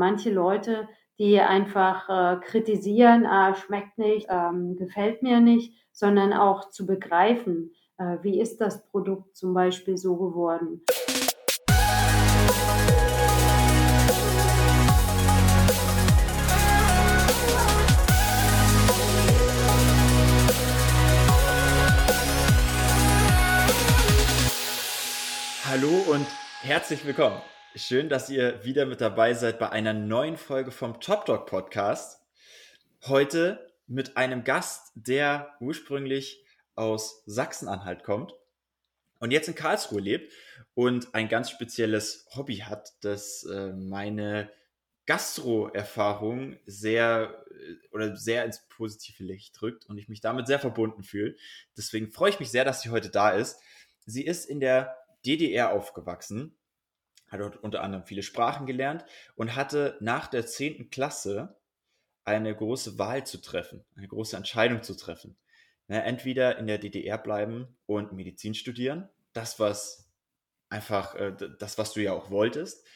Manche Leute, die einfach äh, kritisieren, ah, schmeckt nicht, ähm, gefällt mir nicht, sondern auch zu begreifen, äh, wie ist das Produkt zum Beispiel so geworden. Hallo und herzlich willkommen. Schön, dass ihr wieder mit dabei seid bei einer neuen Folge vom Top Dog Podcast. Heute mit einem Gast, der ursprünglich aus Sachsen-Anhalt kommt und jetzt in Karlsruhe lebt und ein ganz spezielles Hobby hat, das äh, meine Gastro-Erfahrung sehr äh, oder sehr ins positive Licht drückt und ich mich damit sehr verbunden fühle. Deswegen freue ich mich sehr, dass sie heute da ist. Sie ist in der DDR aufgewachsen, hat dort unter anderem viele Sprachen gelernt und hatte nach der 10. Klasse eine große Wahl zu treffen, eine große Entscheidung zu treffen. Ja, entweder in der DDR bleiben und Medizin studieren, das was einfach äh, das, was du ja auch wolltest,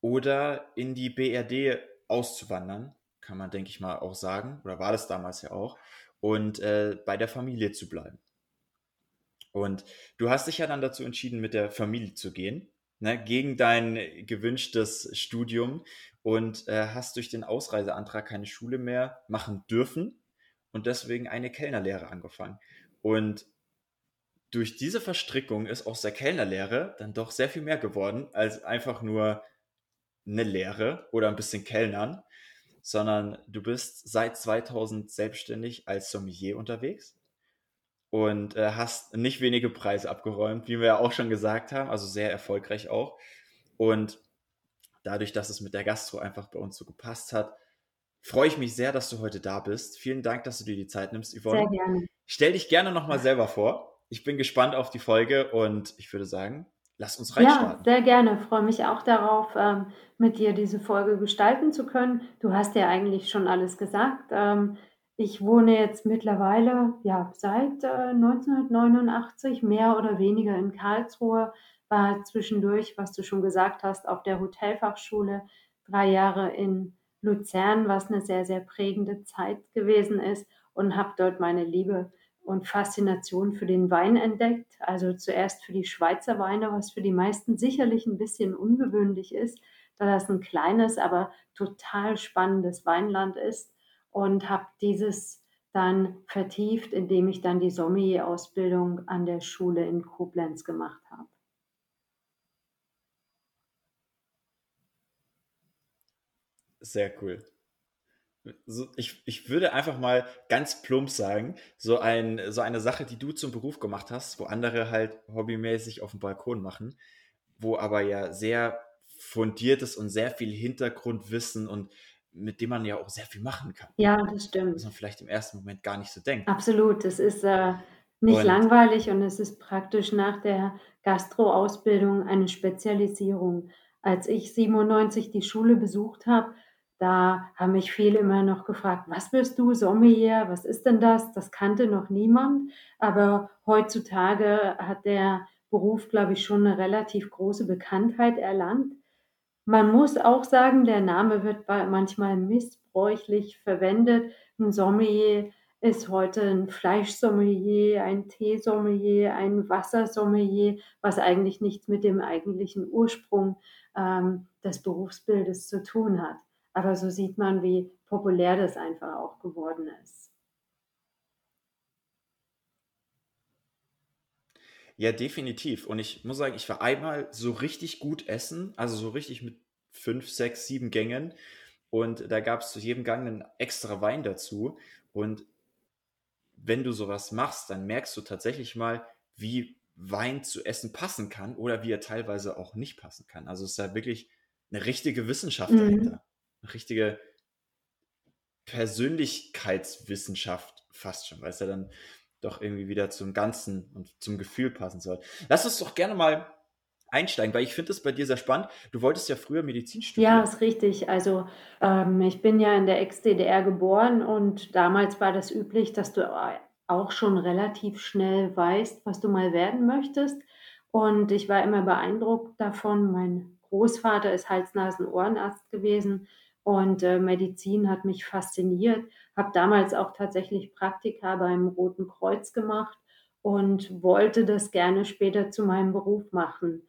oder in die BRD auszuwandern, kann man denke ich mal auch sagen, oder war das damals ja auch, und äh, bei der Familie zu bleiben. Und du hast dich ja dann dazu entschieden, mit der Familie zu gehen, ne, gegen dein gewünschtes Studium und äh, hast durch den Ausreiseantrag keine Schule mehr machen dürfen und deswegen eine Kellnerlehre angefangen. Und durch diese Verstrickung ist aus der Kellnerlehre dann doch sehr viel mehr geworden als einfach nur eine Lehre oder ein bisschen Kellnern, sondern du bist seit 2000 selbstständig als Sommelier unterwegs und äh, hast nicht wenige Preise abgeräumt, wie wir ja auch schon gesagt haben, also sehr erfolgreich auch. Und dadurch, dass es mit der Gastro einfach bei uns so gepasst hat, freue ich mich sehr, dass du heute da bist. Vielen Dank, dass du dir die Zeit nimmst, Yvonne. Sehr gerne. Stell dich gerne nochmal selber vor. Ich bin gespannt auf die Folge und ich würde sagen, lass uns reinstarten. Ja, sehr gerne. Ich freue mich auch darauf, ähm, mit dir diese Folge gestalten zu können. Du hast ja eigentlich schon alles gesagt. Ich wohne jetzt mittlerweile, ja, seit äh, 1989 mehr oder weniger in Karlsruhe, war zwischendurch, was du schon gesagt hast, auf der Hotelfachschule, drei Jahre in Luzern, was eine sehr, sehr prägende Zeit gewesen ist und habe dort meine Liebe und Faszination für den Wein entdeckt. Also zuerst für die Schweizer Weine, was für die meisten sicherlich ein bisschen ungewöhnlich ist, da das ein kleines, aber total spannendes Weinland ist und habe dieses dann vertieft, indem ich dann die Sommelier-Ausbildung an der Schule in Koblenz gemacht habe. Sehr cool. So, ich, ich würde einfach mal ganz plump sagen, so, ein, so eine Sache, die du zum Beruf gemacht hast, wo andere halt hobbymäßig auf dem Balkon machen, wo aber ja sehr fundiertes und sehr viel Hintergrundwissen und mit dem man ja auch sehr viel machen kann. Ja, das stimmt. Was man vielleicht im ersten Moment gar nicht so denkt. Absolut, es ist äh, nicht und, langweilig und es ist praktisch nach der Gastro-Ausbildung eine Spezialisierung. Als ich 97 die Schule besucht habe, da haben mich viele immer noch gefragt, was bist du, Sommelier, was ist denn das? Das kannte noch niemand. Aber heutzutage hat der Beruf, glaube ich, schon eine relativ große Bekanntheit erlangt. Man muss auch sagen, der Name wird manchmal missbräuchlich verwendet. Ein Sommelier ist heute ein Fleischsommelier, ein Teesommelier, ein Wassersommelier, was eigentlich nichts mit dem eigentlichen Ursprung ähm, des Berufsbildes zu tun hat. Aber so sieht man, wie populär das einfach auch geworden ist. Ja, definitiv. Und ich muss sagen, ich war einmal so richtig gut essen, also so richtig mit fünf, sechs, sieben Gängen. Und da gab es zu jedem Gang einen extra Wein dazu. Und wenn du sowas machst, dann merkst du tatsächlich mal, wie Wein zu Essen passen kann oder wie er teilweise auch nicht passen kann. Also es ist ja wirklich eine richtige Wissenschaft mhm. dahinter. Eine richtige Persönlichkeitswissenschaft fast schon, es ja dann doch irgendwie wieder zum Ganzen und zum Gefühl passen soll. Lass uns doch gerne mal einsteigen, weil ich finde es bei dir sehr spannend. Du wolltest ja früher Medizin studieren. Ja, ist richtig. Also ähm, ich bin ja in der Ex-DDR geboren und damals war das üblich, dass du auch schon relativ schnell weißt, was du mal werden möchtest. Und ich war immer beeindruckt davon. Mein Großvater ist Hals-Nasen-Ohrenarzt gewesen und äh, Medizin hat mich fasziniert. Habe damals auch tatsächlich Praktika beim Roten Kreuz gemacht und wollte das gerne später zu meinem Beruf machen.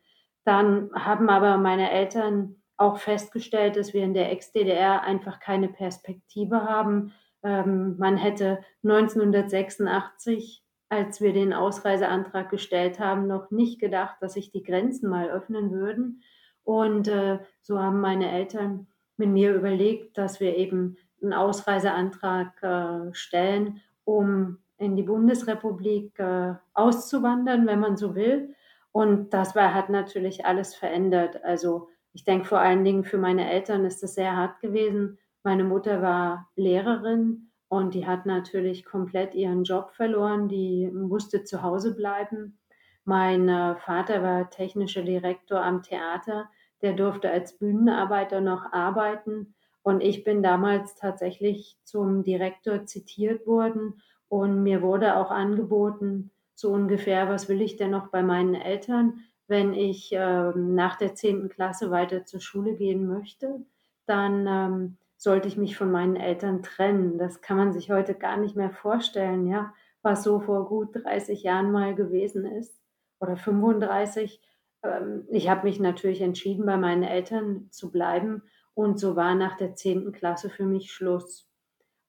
Dann haben aber meine Eltern auch festgestellt, dass wir in der Ex-DDR einfach keine Perspektive haben. Ähm, man hätte 1986, als wir den Ausreiseantrag gestellt haben, noch nicht gedacht, dass sich die Grenzen mal öffnen würden. Und äh, so haben meine Eltern mit mir überlegt, dass wir eben einen Ausreiseantrag äh, stellen, um in die Bundesrepublik äh, auszuwandern, wenn man so will. Und das war, hat natürlich alles verändert. Also ich denke vor allen Dingen für meine Eltern ist das sehr hart gewesen. Meine Mutter war Lehrerin und die hat natürlich komplett ihren Job verloren. Die musste zu Hause bleiben. Mein äh, Vater war technischer Direktor am Theater. Der durfte als Bühnenarbeiter noch arbeiten. Und ich bin damals tatsächlich zum Direktor zitiert worden und mir wurde auch angeboten, so ungefähr, was will ich denn noch bei meinen Eltern, wenn ich ähm, nach der 10. Klasse weiter zur Schule gehen möchte, dann ähm, sollte ich mich von meinen Eltern trennen. Das kann man sich heute gar nicht mehr vorstellen, ja, was so vor gut 30 Jahren mal gewesen ist oder 35. Ähm, ich habe mich natürlich entschieden, bei meinen Eltern zu bleiben und so war nach der 10. Klasse für mich Schluss.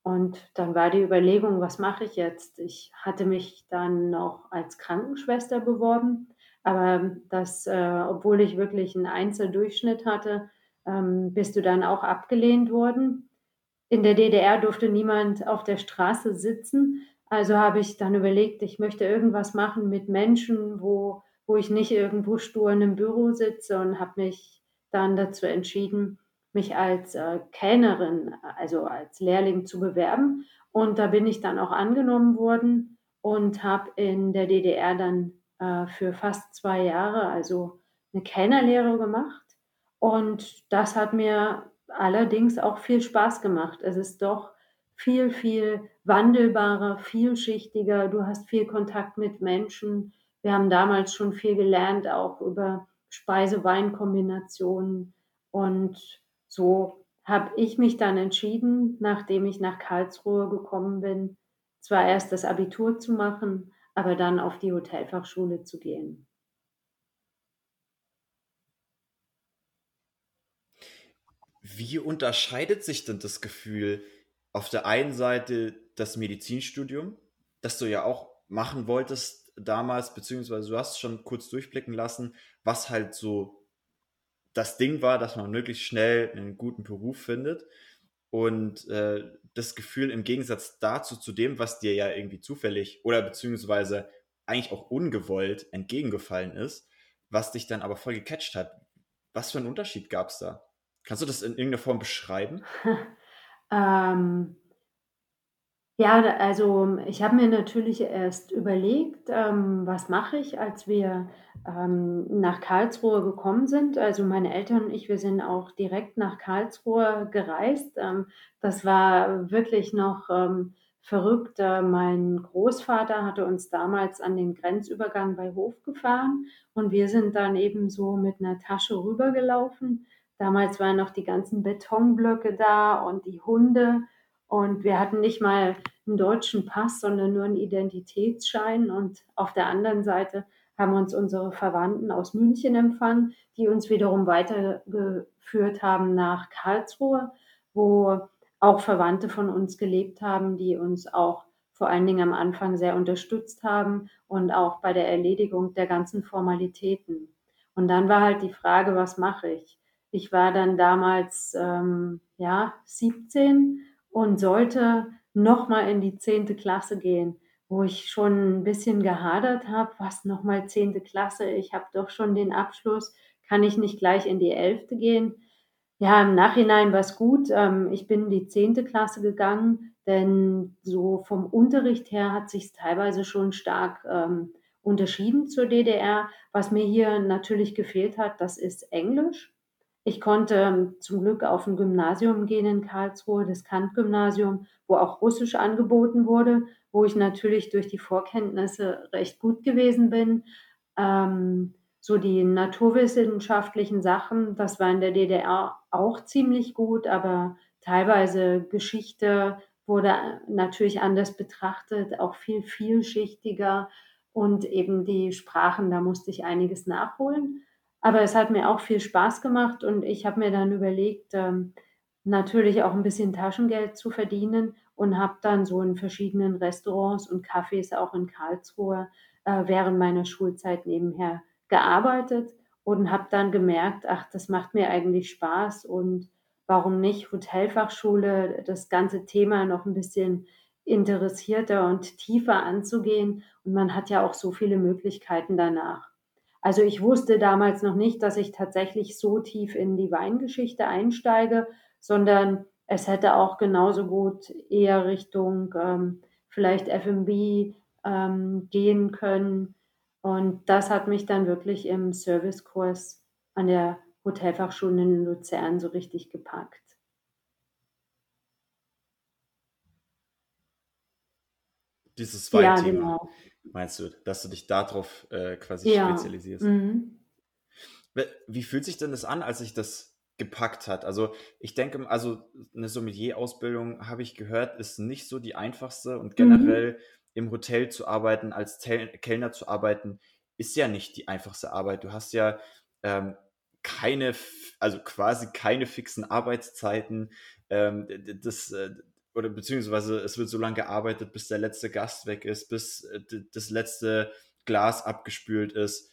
Und dann war die Überlegung, was mache ich jetzt? Ich hatte mich dann noch als Krankenschwester beworben, aber das, äh, obwohl ich wirklich einen Einzeldurchschnitt hatte, ähm, bist du dann auch abgelehnt worden. In der DDR durfte niemand auf der Straße sitzen, also habe ich dann überlegt, ich möchte irgendwas machen mit Menschen, wo, wo ich nicht irgendwo stur in einem Büro sitze und habe mich dann dazu entschieden, mich als äh, Kellnerin, also als Lehrling zu bewerben. Und da bin ich dann auch angenommen worden und habe in der DDR dann äh, für fast zwei Jahre also eine Kellnerlehre gemacht. Und das hat mir allerdings auch viel Spaß gemacht. Es ist doch viel, viel wandelbarer, vielschichtiger. Du hast viel Kontakt mit Menschen. Wir haben damals schon viel gelernt, auch über Speise-Wein-Kombinationen. Und so habe ich mich dann entschieden, nachdem ich nach Karlsruhe gekommen bin, zwar erst das Abitur zu machen, aber dann auf die Hotelfachschule zu gehen. Wie unterscheidet sich denn das Gefühl auf der einen Seite das Medizinstudium, das du ja auch machen wolltest damals, beziehungsweise du hast schon kurz durchblicken lassen, was halt so das Ding war, dass man möglichst schnell einen guten Beruf findet. Und äh, das Gefühl im Gegensatz dazu, zu dem, was dir ja irgendwie zufällig oder beziehungsweise eigentlich auch ungewollt entgegengefallen ist, was dich dann aber voll gecatcht hat. Was für einen Unterschied gab es da? Kannst du das in irgendeiner Form beschreiben? ähm, ja, also ich habe mir natürlich erst überlegt, ähm, was mache ich, als wir ähm, nach Karlsruhe gekommen sind. Also meine Eltern und ich, wir sind auch direkt nach Karlsruhe gereist. Ähm, das war wirklich noch ähm, verrückt. Äh, mein Großvater hatte uns damals an den Grenzübergang bei Hof gefahren und wir sind dann eben so mit einer Tasche rübergelaufen. Damals waren noch die ganzen Betonblöcke da und die Hunde. Und wir hatten nicht mal einen deutschen Pass, sondern nur einen Identitätsschein. Und auf der anderen Seite haben uns unsere Verwandten aus München empfangen, die uns wiederum weitergeführt haben nach Karlsruhe, wo auch Verwandte von uns gelebt haben, die uns auch vor allen Dingen am Anfang sehr unterstützt haben und auch bei der Erledigung der ganzen Formalitäten. Und dann war halt die Frage, was mache ich? Ich war dann damals ähm, ja 17 und sollte nochmal in die zehnte Klasse gehen, wo ich schon ein bisschen gehadert habe, was nochmal zehnte Klasse, ich habe doch schon den Abschluss, kann ich nicht gleich in die elfte gehen? Ja, im Nachhinein war es gut. Ähm, ich bin in die zehnte Klasse gegangen, denn so vom Unterricht her hat sich teilweise schon stark ähm, unterschieden zur DDR. Was mir hier natürlich gefehlt hat, das ist Englisch. Ich konnte ähm, zum Glück auf ein Gymnasium gehen in Karlsruhe, das Kant-Gymnasium, wo auch Russisch angeboten wurde, wo ich natürlich durch die Vorkenntnisse recht gut gewesen bin. Ähm, so die naturwissenschaftlichen Sachen, das war in der DDR auch ziemlich gut, aber teilweise Geschichte wurde natürlich anders betrachtet, auch viel vielschichtiger und eben die Sprachen, da musste ich einiges nachholen. Aber es hat mir auch viel Spaß gemacht und ich habe mir dann überlegt, ähm, natürlich auch ein bisschen Taschengeld zu verdienen und habe dann so in verschiedenen Restaurants und Cafés auch in Karlsruhe äh, während meiner Schulzeit nebenher gearbeitet und habe dann gemerkt, ach, das macht mir eigentlich Spaß und warum nicht Hotelfachschule, das ganze Thema noch ein bisschen interessierter und tiefer anzugehen. Und man hat ja auch so viele Möglichkeiten danach. Also ich wusste damals noch nicht, dass ich tatsächlich so tief in die Weingeschichte einsteige, sondern es hätte auch genauso gut eher Richtung ähm, vielleicht FMB ähm, gehen können. Und das hat mich dann wirklich im Servicekurs an der Hotelfachschule in Luzern so richtig gepackt. Dieses Weinthema, ja, genau. Meinst du, dass du dich darauf äh, quasi ja. spezialisierst? Mhm. Wie fühlt sich denn das an, als ich das gepackt hat. Also ich denke, also eine Sommelier-Ausbildung, habe ich gehört, ist nicht so die einfachste und generell mhm. im Hotel zu arbeiten, als Tel Kellner zu arbeiten, ist ja nicht die einfachste Arbeit. Du hast ja ähm, keine, also quasi keine fixen Arbeitszeiten. Ähm, das, äh, oder beziehungsweise es wird so lange gearbeitet, bis der letzte Gast weg ist, bis äh, das letzte Glas abgespült ist.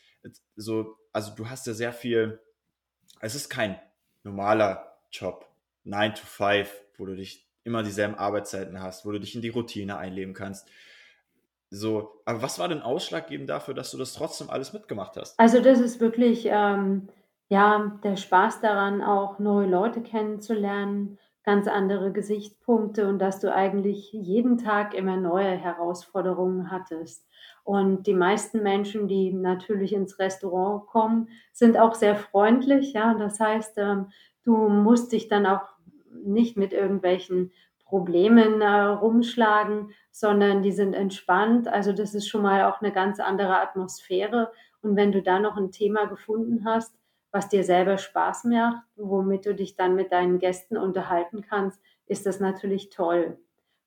So, also du hast ja sehr viel, es ist kein normaler Job, 9 to 5, wo du dich immer dieselben Arbeitszeiten hast, wo du dich in die Routine einleben kannst. So, aber was war denn ausschlaggebend dafür, dass du das trotzdem alles mitgemacht hast? Also das ist wirklich ähm, ja, der Spaß daran, auch neue Leute kennenzulernen, ganz andere Gesichtspunkte und dass du eigentlich jeden Tag immer neue Herausforderungen hattest. Und die meisten Menschen, die natürlich ins Restaurant kommen, sind auch sehr freundlich. Ja, das heißt, ähm, du musst dich dann auch nicht mit irgendwelchen Problemen äh, rumschlagen, sondern die sind entspannt. Also das ist schon mal auch eine ganz andere Atmosphäre. Und wenn du da noch ein Thema gefunden hast, was dir selber Spaß macht, womit du dich dann mit deinen Gästen unterhalten kannst, ist das natürlich toll.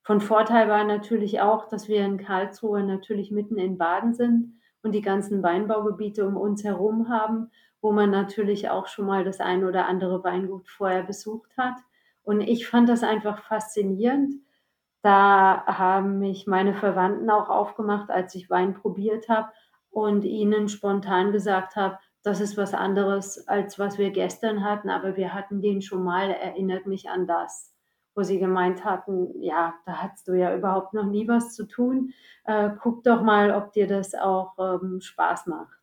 Von Vorteil war natürlich auch, dass wir in Karlsruhe natürlich mitten in Baden sind und die ganzen Weinbaugebiete um uns herum haben, wo man natürlich auch schon mal das ein oder andere Weingut vorher besucht hat. Und ich fand das einfach faszinierend. Da haben mich meine Verwandten auch aufgemacht, als ich Wein probiert habe und ihnen spontan gesagt habe, das ist was anderes, als was wir gestern hatten, aber wir hatten den schon mal, erinnert mich an das, wo sie gemeint hatten, ja, da hattest du ja überhaupt noch nie was zu tun. Äh, guck doch mal, ob dir das auch ähm, Spaß macht,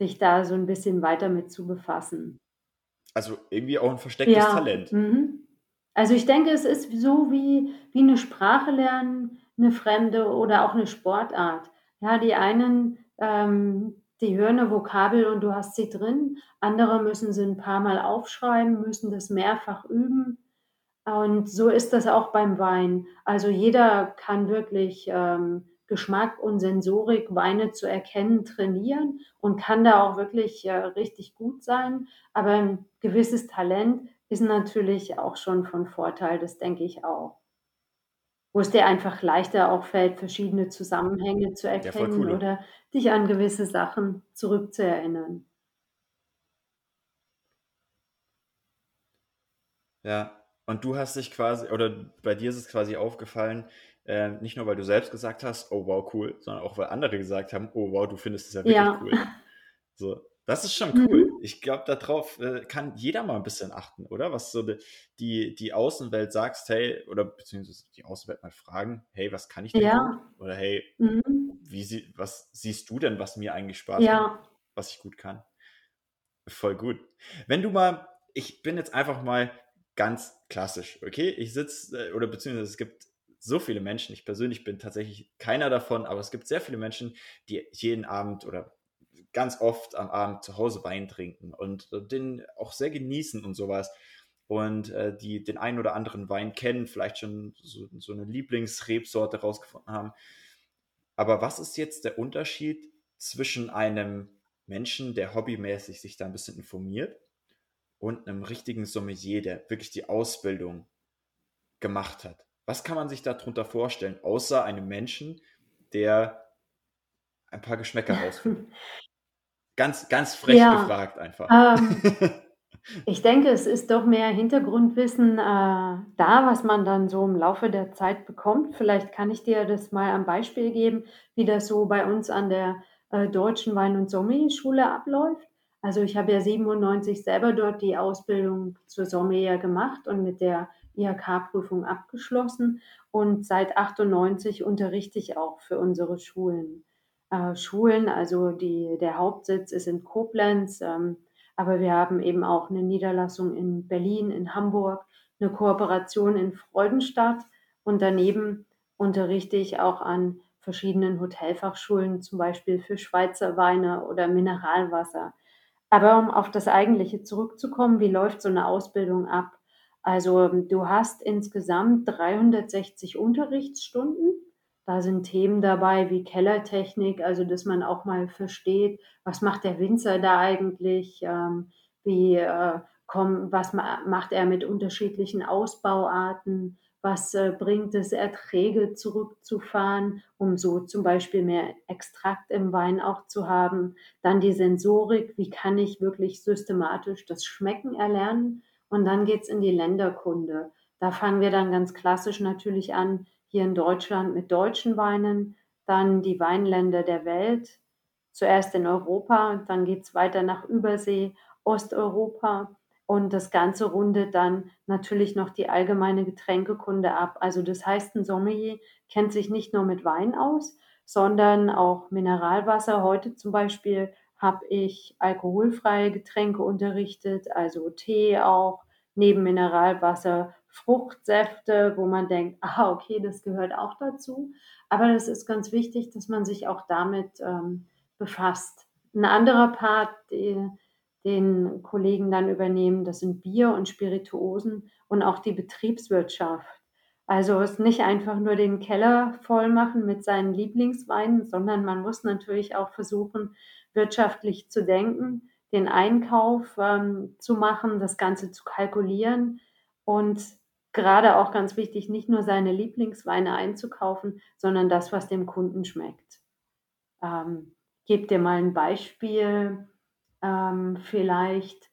sich da so ein bisschen weiter mit zu befassen. Also irgendwie auch ein verstecktes ja, Talent. Mhm. Also ich denke, es ist so wie, wie eine Sprache lernen, eine fremde oder auch eine Sportart. Ja, die einen ähm, die hören eine Vokabel und du hast sie drin. Andere müssen sie ein paar Mal aufschreiben, müssen das mehrfach üben. Und so ist das auch beim Wein. Also jeder kann wirklich ähm, Geschmack und Sensorik, Weine zu erkennen, trainieren und kann da auch wirklich äh, richtig gut sein. Aber ein gewisses Talent ist natürlich auch schon von Vorteil, das denke ich auch wo es dir einfach leichter auch fällt, verschiedene Zusammenhänge zu erkennen cool. oder dich an gewisse Sachen zurückzuerinnern. Ja, und du hast dich quasi, oder bei dir ist es quasi aufgefallen, äh, nicht nur weil du selbst gesagt hast, oh wow, cool, sondern auch weil andere gesagt haben, oh wow, du findest es ja wirklich ja. cool. So, das ist schon cool. Ich glaube, darauf äh, kann jeder mal ein bisschen achten, oder? Was so die, die, die Außenwelt sagst, hey, oder beziehungsweise die Außenwelt mal fragen, hey, was kann ich denn ja. gut? Oder hey, mhm. wie sie, was siehst du denn, was mir eigentlich Spaß ja. macht, was ich gut kann? Voll gut. Wenn du mal, ich bin jetzt einfach mal ganz klassisch, okay? Ich sitze, äh, oder beziehungsweise es gibt so viele Menschen, ich persönlich bin tatsächlich keiner davon, aber es gibt sehr viele Menschen, die jeden Abend oder ganz oft am Abend zu Hause Wein trinken und äh, den auch sehr genießen und sowas. Und äh, die den einen oder anderen Wein kennen, vielleicht schon so, so eine Lieblingsrebsorte rausgefunden haben. Aber was ist jetzt der Unterschied zwischen einem Menschen, der hobbymäßig sich da ein bisschen informiert und einem richtigen Sommelier, der wirklich die Ausbildung gemacht hat. Was kann man sich darunter vorstellen, außer einem Menschen, der ein paar Geschmäcker rausfindet? Ganz, ganz frech ja, gefragt einfach. Ähm, ich denke, es ist doch mehr Hintergrundwissen äh, da, was man dann so im Laufe der Zeit bekommt. Vielleicht kann ich dir das mal am Beispiel geben, wie das so bei uns an der äh, Deutschen Wein- und Sommelier-Schule abläuft. Also ich habe ja 97 selber dort die Ausbildung zur Sommelier gemacht und mit der IHK-Prüfung abgeschlossen. Und seit 98 unterrichte ich auch für unsere Schulen. Äh, Schulen, also die, der Hauptsitz ist in Koblenz. Ähm, aber wir haben eben auch eine Niederlassung in Berlin, in Hamburg, eine Kooperation in Freudenstadt und daneben unterrichte ich auch an verschiedenen Hotelfachschulen, zum Beispiel für Schweizer Weine oder Mineralwasser. Aber um auf das Eigentliche zurückzukommen, wie läuft so eine Ausbildung ab? Also du hast insgesamt 360 Unterrichtsstunden da sind Themen dabei wie Kellertechnik, also dass man auch mal versteht, was macht der Winzer da eigentlich, ähm, wie äh, komm, was ma macht er mit unterschiedlichen Ausbauarten, was äh, bringt es, Erträge zurückzufahren, um so zum Beispiel mehr Extrakt im Wein auch zu haben. Dann die Sensorik, wie kann ich wirklich systematisch das Schmecken erlernen? Und dann geht's in die Länderkunde. Da fangen wir dann ganz klassisch natürlich an, hier in Deutschland mit deutschen Weinen, dann die Weinländer der Welt, zuerst in Europa, dann geht es weiter nach Übersee, Osteuropa und das Ganze rundet dann natürlich noch die allgemeine Getränkekunde ab. Also das heißt, ein Sommelier kennt sich nicht nur mit Wein aus, sondern auch Mineralwasser. Heute zum Beispiel habe ich alkoholfreie Getränke unterrichtet, also Tee auch, neben Mineralwasser Fruchtsäfte, wo man denkt, ah, okay, das gehört auch dazu. Aber das ist ganz wichtig, dass man sich auch damit ähm, befasst. Ein anderer Part, die, den Kollegen dann übernehmen, das sind Bier und Spirituosen und auch die Betriebswirtschaft. Also es nicht einfach nur den Keller voll machen mit seinen Lieblingsweinen, sondern man muss natürlich auch versuchen, wirtschaftlich zu denken, den Einkauf ähm, zu machen, das Ganze zu kalkulieren und gerade auch ganz wichtig, nicht nur seine Lieblingsweine einzukaufen, sondern das, was dem Kunden schmeckt. Ähm, gebe dir mal ein Beispiel. Ähm, vielleicht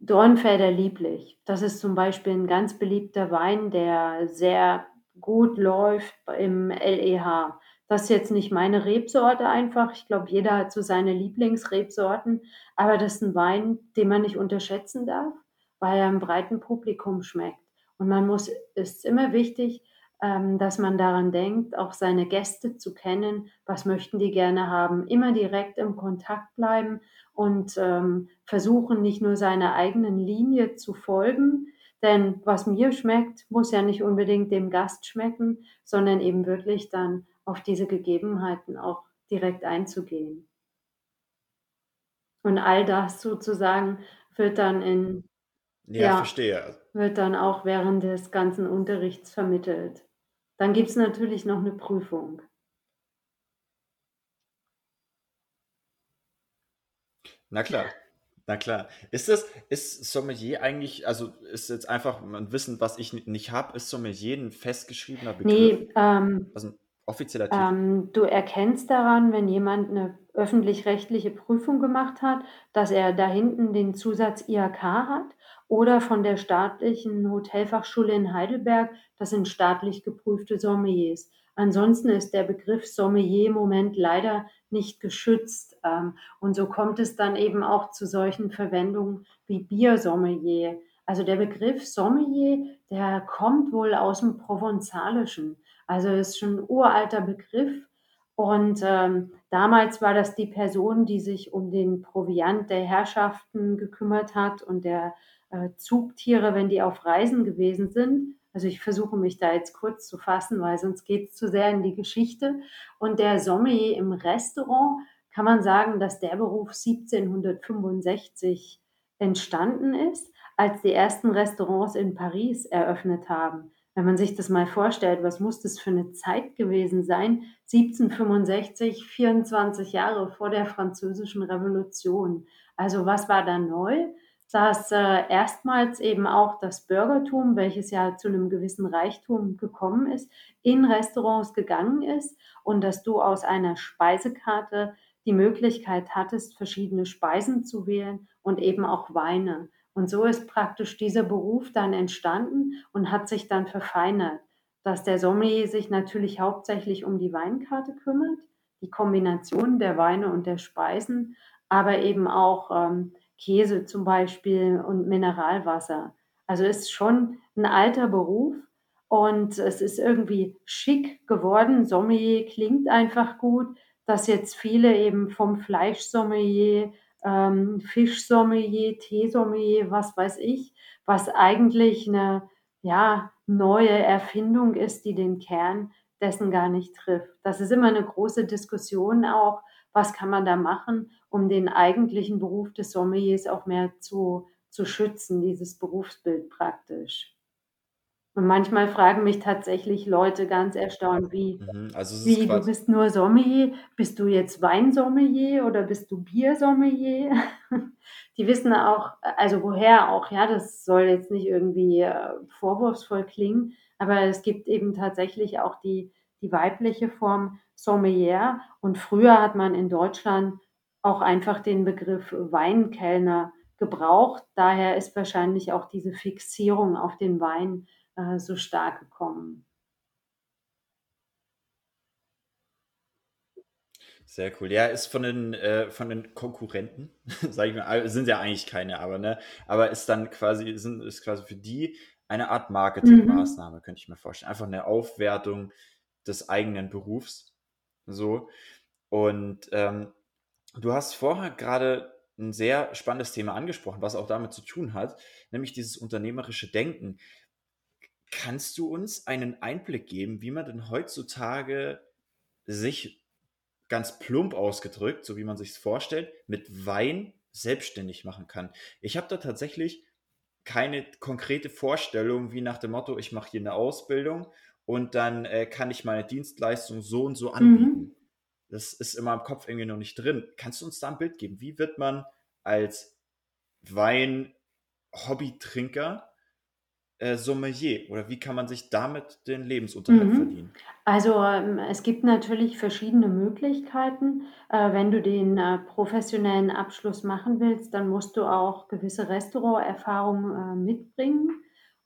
Dornfelder Lieblich. Das ist zum Beispiel ein ganz beliebter Wein, der sehr gut läuft im LEH. Das ist jetzt nicht meine Rebsorte einfach. Ich glaube, jeder hat so seine Lieblingsrebsorten. Aber das ist ein Wein, den man nicht unterschätzen darf, weil er einem breiten Publikum schmeckt. Und man muss, ist immer wichtig, ähm, dass man daran denkt, auch seine Gäste zu kennen, was möchten die gerne haben, immer direkt im Kontakt bleiben und ähm, versuchen, nicht nur seiner eigenen Linie zu folgen, denn was mir schmeckt, muss ja nicht unbedingt dem Gast schmecken, sondern eben wirklich dann auf diese Gegebenheiten auch direkt einzugehen. Und all das sozusagen wird dann in ja, Ja, verstehe. Wird dann auch während des ganzen Unterrichts vermittelt. Dann gibt es natürlich noch eine Prüfung. Na klar. Na klar. Ist das, ist Sommelier eigentlich, also ist jetzt einfach ein Wissen, was ich nicht habe, ist Sommelier ein festgeschriebener Begriff? Nee, ähm, Also ein offizieller Titel? ähm, du erkennst daran, wenn jemand eine öffentlich-rechtliche Prüfung gemacht hat, dass er da hinten den Zusatz IHK hat oder von der staatlichen Hotelfachschule in Heidelberg, das sind staatlich geprüfte Sommeliers. Ansonsten ist der Begriff Sommelier im Moment leider nicht geschützt. Ähm, und so kommt es dann eben auch zu solchen Verwendungen wie Biersommelier. Also der Begriff Sommelier, der kommt wohl aus dem Provenzalischen. Also ist schon ein uralter Begriff. Und ähm, damals war das die Person, die sich um den Proviant der Herrschaften gekümmert hat und der Zugtiere, wenn die auf Reisen gewesen sind. Also ich versuche mich da jetzt kurz zu fassen, weil sonst geht es zu sehr in die Geschichte. Und der Sommelier im Restaurant kann man sagen, dass der Beruf 1765 entstanden ist, als die ersten Restaurants in Paris eröffnet haben. wenn man sich das mal vorstellt, was muss das für eine Zeit gewesen sein? 1765, 24 Jahre vor der Französischen Revolution. Also was war da neu? Dass äh, erstmals eben auch das Bürgertum, welches ja zu einem gewissen Reichtum gekommen ist, in Restaurants gegangen ist und dass du aus einer Speisekarte die Möglichkeit hattest, verschiedene Speisen zu wählen und eben auch Weine. Und so ist praktisch dieser Beruf dann entstanden und hat sich dann verfeinert, dass der Sommelier sich natürlich hauptsächlich um die Weinkarte kümmert, die Kombination der Weine und der Speisen, aber eben auch ähm, Käse zum Beispiel und Mineralwasser. Also ist schon ein alter Beruf und es ist irgendwie schick geworden. Sommelier klingt einfach gut, dass jetzt viele eben vom Fleischsommelier ähm, Fischsommelier, Teesommelier, was weiß ich, was eigentlich eine ja, neue Erfindung ist, die den Kern dessen gar nicht trifft. Das ist immer eine große Diskussion auch, was kann man da machen, um den eigentlichen Beruf des Sommeliers auch mehr zu, zu schützen, dieses Berufsbild praktisch. Und manchmal fragen mich tatsächlich Leute ganz erstaunt, wie, Mhm, also wie, du bist nur Sommelier, bist du jetzt Weinsommelier oder bist du Biersommelier? Die wissen auch, also woher auch, ja, das soll jetzt nicht irgendwie äh, vorwurfsvoll klingen, aber es gibt eben tatsächlich auch die, die weibliche Form Sommelier und früher hat man in Deutschland auch einfach den Begriff Weinkellner gebraucht. Daher ist wahrscheinlich auch diese Fixierung auf den Wein äh, so stark gekommen. Sehr cool. Ja, ist von den, äh, von den Konkurrenten, sage ich mal, sind ja eigentlich keine, aber ne, aber ist dann quasi, sind, ist quasi für die eine Art Mhm. Marketingmaßnahme, könnte ich mir vorstellen. Einfach eine Aufwertung des eigenen Berufs. So. Und ähm, du hast vorher gerade ein sehr spannendes Thema angesprochen, was auch damit zu tun hat, nämlich dieses unternehmerische Denken. Kannst du uns einen Einblick geben, wie man denn heutzutage sich ganz plump ausgedrückt, so wie man sich es vorstellt, mit Wein selbstständig machen kann? Ich habe da tatsächlich keine konkrete Vorstellung, wie nach dem Motto, ich mache hier eine Ausbildung und dann äh, kann ich meine Dienstleistung so und so anbieten. Mhm. Das ist immer im Kopf irgendwie noch nicht drin. Kannst du uns da ein Bild geben? Wie wird man als Wein-Hobbytrinker äh, Sommelier oder wie kann man sich damit den Lebensunterhalt Mhm. verdienen? Also, ähm, es gibt natürlich verschiedene Möglichkeiten. Äh, wenn du den, äh, professionellen Abschluss machen willst, dann musst du auch gewisse Restauranterfahrung, äh, mitbringen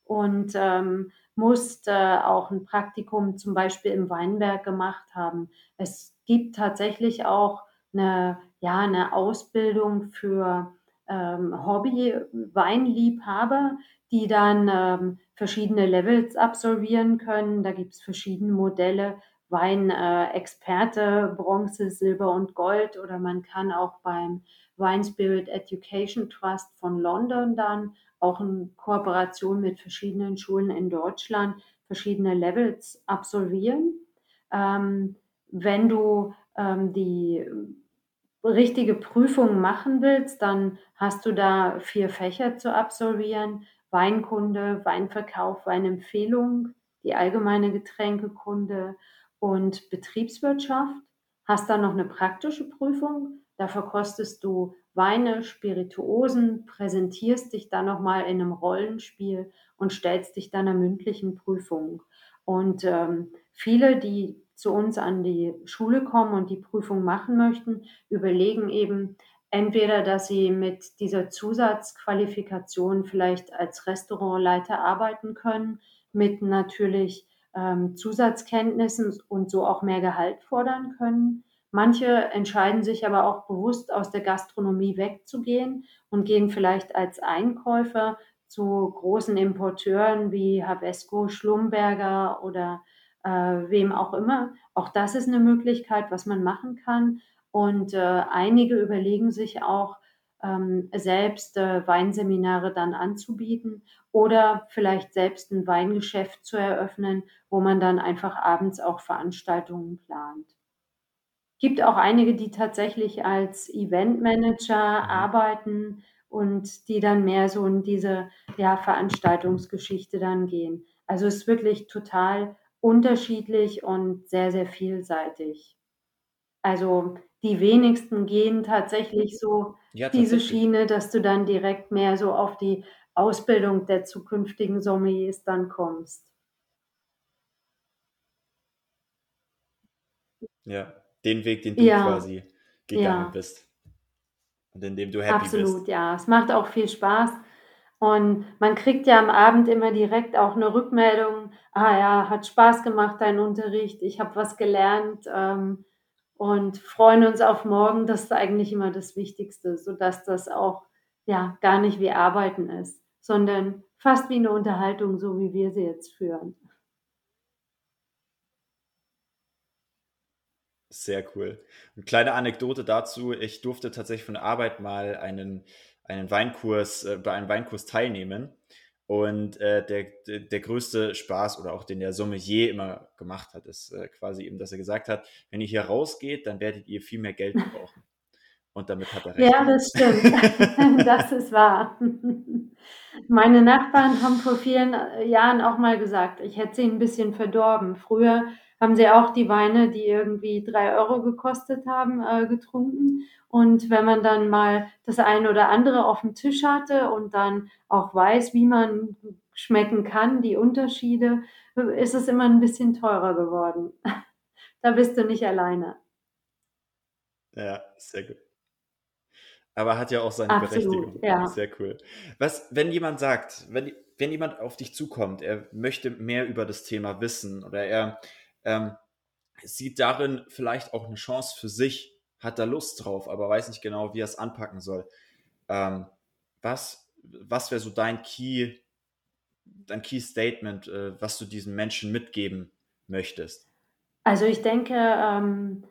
und, ähm, musst, äh, auch ein Praktikum zum Beispiel im Weinberg gemacht haben. Es gibt tatsächlich auch eine ja, eine Ausbildung für, ähm, Hobby-Weinliebhaber, die dann, ähm, verschiedene Levels absolvieren können. Da gibt's verschiedene Modelle, Weinexperte, äh, Bronze, Silber und Gold oder man kann auch beim Wine Spirit Education Trust von London dann auch in Kooperation mit verschiedenen Schulen in Deutschland verschiedene Levels absolvieren. Ähm, wenn du, ähm, die richtige Prüfung machen willst, dann hast du da 4 Fächer zu absolvieren: Weinkunde, Weinverkauf, Weinempfehlung, die allgemeine Getränkekunde und Betriebswirtschaft. Hast dann noch eine praktische Prüfung. Da verkostest du Weine, Spirituosen, präsentierst dich dann noch mal in einem Rollenspiel und stellst dich dann 'ner mündlichen Prüfung. Und, ähm, viele, die zu uns an die Schule kommen und die Prüfung machen möchten, überlegen eben entweder, dass sie mit dieser Zusatzqualifikation vielleicht als Restaurantleiter arbeiten können, mit natürlich, ähm, Zusatzkenntnissen und so auch mehr Gehalt fordern können. Manche entscheiden sich aber auch bewusst, aus der Gastronomie wegzugehen und gehen vielleicht als Einkäufer zu großen Importeuren wie Havesco, Schlumberger oder, äh, wem auch immer. Auch das ist 'ne Möglichkeit, was man machen kann. Und, äh, einige überlegen sich auch, ähm, selbst, äh, Weinseminare dann anzubieten oder vielleicht selbst 'n Weingeschäft zu eröffnen, wo man dann einfach abends auch Veranstaltungen plant. Gibt auch einige, die tatsächlich als Eventmanager Mhm. arbeiten und die dann mehr so in diese, ja, Veranstaltungsgeschichte dann gehen. Also es ist wirklich total unterschiedlich und sehr, sehr vielseitig. Also die wenigsten gehen tatsächlich so Ja, diese tatsächlich. Schiene, dass du dann direkt mehr so auf die Ausbildung der zukünftigen Sommeliers dann kommst. Ja, den Weg, den du Ja, quasi gegangen ja. bist und in dem du happy bist. Absolut, ja. Es macht auch viel Spaß und man kriegt ja am Abend immer direkt auch 'ne Rückmeldung: „Ah ja, hat Spaß gemacht, dein Unterricht. Ich habe was gelernt“, ähm, und freuen uns auf morgen. Das ist eigentlich immer das Wichtigste, sodass das auch, ja, gar nicht wie Arbeiten ist, sondern fast wie 'ne Unterhaltung, so wie wir sie jetzt führen. Sehr cool. 'Ne kleine Anekdote dazu: Ich durfte tatsächlich von der Arbeit mal einen einen Weinkurs äh, bei einem Weinkurs teilnehmen und, äh, der d der größte Spaß oder auch den der Sommelier immer gemacht hat, ist, äh, quasi eben, dass er gesagt hat: „Wenn ihr hier rausgeht, dann werdet ihr viel mehr Geld brauchen.“ Und damit hat er recht Ja, das stimmt. Das ist wahr. Meine Nachbarn haben vor vielen, äh, Jahren auch mal gesagt, ich hätte sie 'n bisschen verdorben. Früher haben sie auch die Weine, die irgendwie 3 Euro gekostet haben, äh, getrunken und wenn man dann mal das eine oder andere auf'm Tisch hatte und dann auch weiß, wie man schmecken kann, die Unterschiede, ist es immer 'n bisschen teurer geworden. Da bist du nicht alleine. Ja, sehr gut. Aber hat ja auch seine Absolut, Berechtigung. ja. Sehr cool. Was wenn jemand sagt wenn wenn jemand auf dich zukommt, er möchte mehr über das Thema wissen oder er, ähm, sieht darin vielleicht auch 'ne Chance für sich, hat da Lust drauf, aber weiß nicht genau, wie er's anpacken soll. Ähm, was was wäre so dein Key dein Key Statement, äh, was du diesen Menschen mitgeben möchtest? Also, ich denke, ähm,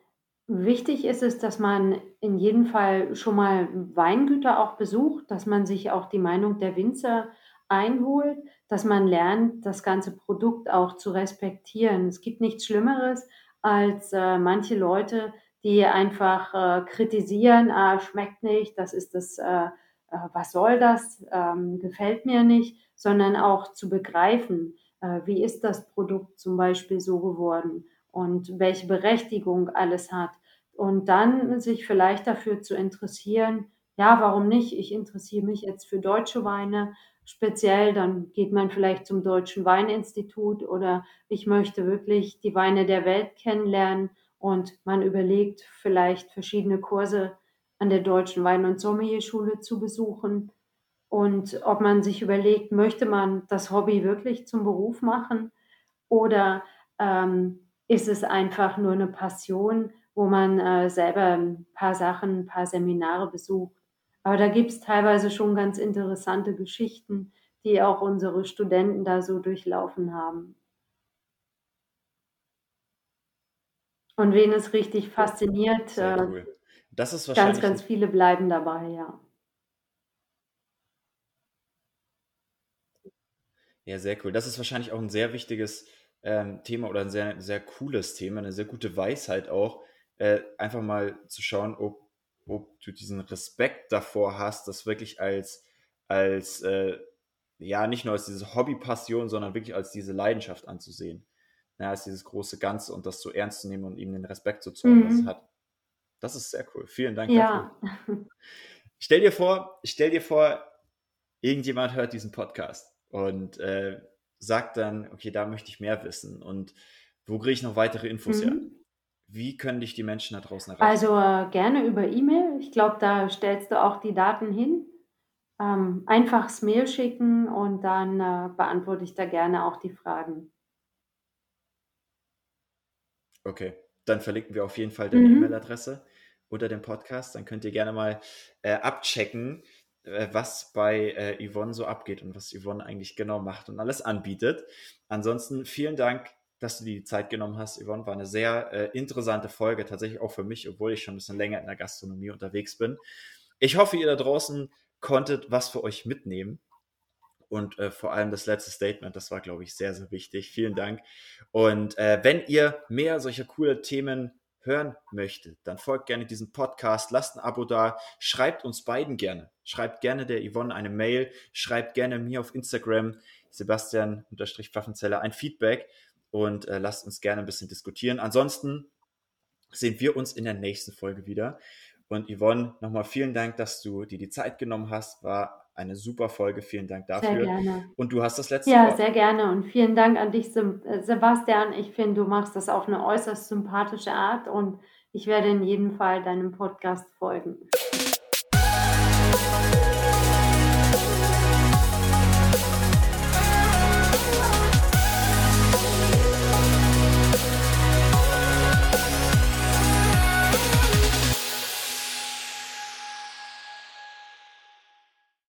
wichtig ist es, dass man in jedem Fall schon mal Weingüter auch besucht, dass man sich auch die Meinung der Winzer einholt, dass man lernt, das ganze Produkt auch zu respektieren. Es gibt nichts Schlimmeres als, äh, manche Leute, die einfach, äh, kritisieren: „Ah, schmeckt nicht, das ist das äh, äh, was soll das, ähm, gefällt mir nicht“, sondern auch zu begreifen, äh, wie ist das Produkt zum Beispiel so geworden und welche Berechtigung alles hat. Und dann sich vielleicht dafür zu interessieren ja, warum nicht? Ich interessiere mich jetzt für deutsche Weine speziell, dann geht man vielleicht zum Deutschen Weininstitut oder ich möchte wirklich die Weine der Welt kennenlernen und man überlegt, vielleicht verschiedene Kurse an der Deutschen Wein und Sommelierschule zu besuchen. Und ob man sich überlegt, möchte man das Hobby wirklich zum Beruf machen oder, ähm, ist es einfach nur 'ne Passion, wo man, äh, selber 'n paar Sachen 'n paar Seminare besucht. Aber da gibt's teilweise schon ganz interessante Geschichten, die auch unsere Studenten da so durchlaufen haben. Und wen es richtig fasziniert, äh cool. Das ist ganz, wahrscheinlich ganz 'n viele bleiben dabei, ja. Ja, sehr cool. Das ist wahrscheinlich auch 'n sehr wichtiges, ähm, Thema oder 'n sehr sehr cooles Thema, 'ne sehr gute Weisheit auch, äh, einfach mal zu schauen, ob ob du diesen Respekt davor hast, das wirklich als als, äh ja, nicht nur als diese Hobbypassion, sondern wirklich als diese Leidenschaft anzusehen. Ja, als dieses große Ganze und das so ernst zu nehmen und ihm den Respekt zu zollen, was es Mhm. hat. Das ist sehr cool. Vielen Dank dafür. Ja. Stell dir vor stell dir vor, irgendjemand hört diesen Podcast und, äh, sagt dann: „Okay, da möchte ich mehr wissen und wo kriege ich noch weitere Infos her?“ Mhm. Wie können dich die Menschen da draußen erreichen? Also, äh, gerne über E-Mail. Ich glaube, da stellst du auch die Daten hin. Ähm, einfach das Mail schicken und dann, äh, beantworte ich da gerne auch die Fragen. Okay, dann verlinken wir auf jeden Fall deine Mhm. E-Mail-Adresse unter dem Podcast. Dann könnt ihr gerne mal, äh, abchecken, äh, was bei, äh, Yvonne so abgeht und was Yvonne eigentlich genau macht und alles anbietet. Ansonsten vielen Dank, dass du dir die Zeit genommen hast, Yvonne. War 'ne sehr, äh, interessante Folge, tatsächlich auch für mich, obwohl ich schon 'n bisschen länger in der Gastronomie unterwegs bin. Ich hoffe, ihr da draußen konntet was für euch mitnehmen und, äh, vor allem das letzte Statement, das war, glaube ich, sehr, sehr wichtig. Vielen Dank. Und, äh, wenn ihr mehr solcher cooler Themen hören möchtet, dann folgt gerne diesem Podcast, lasst 'n Abo da, schreibt uns beiden gerne. Schreibt gerne der Yvonne eine Mail, schreibt gerne mir auf Instagram. Sebastian-Pfaffenzeller ein Feedback und äh, lasst uns gerne ein bisschen diskutieren. Ansonsten sehen wir uns in der nächsten Folge wieder. Und Yvonne, nochmal vielen Dank, dass du dir die Zeit genommen hast. War eine super Folge. Vielen Dank dafür. Sehr gerne. Und du hast das letzte Ja, Wort. sehr gerne. Und vielen Dank an dich, äh, Sebastian. Ich finde, du machst das auf eine äußerst sympathische Art und ich werde in jedem Fall deinem Podcast folgen.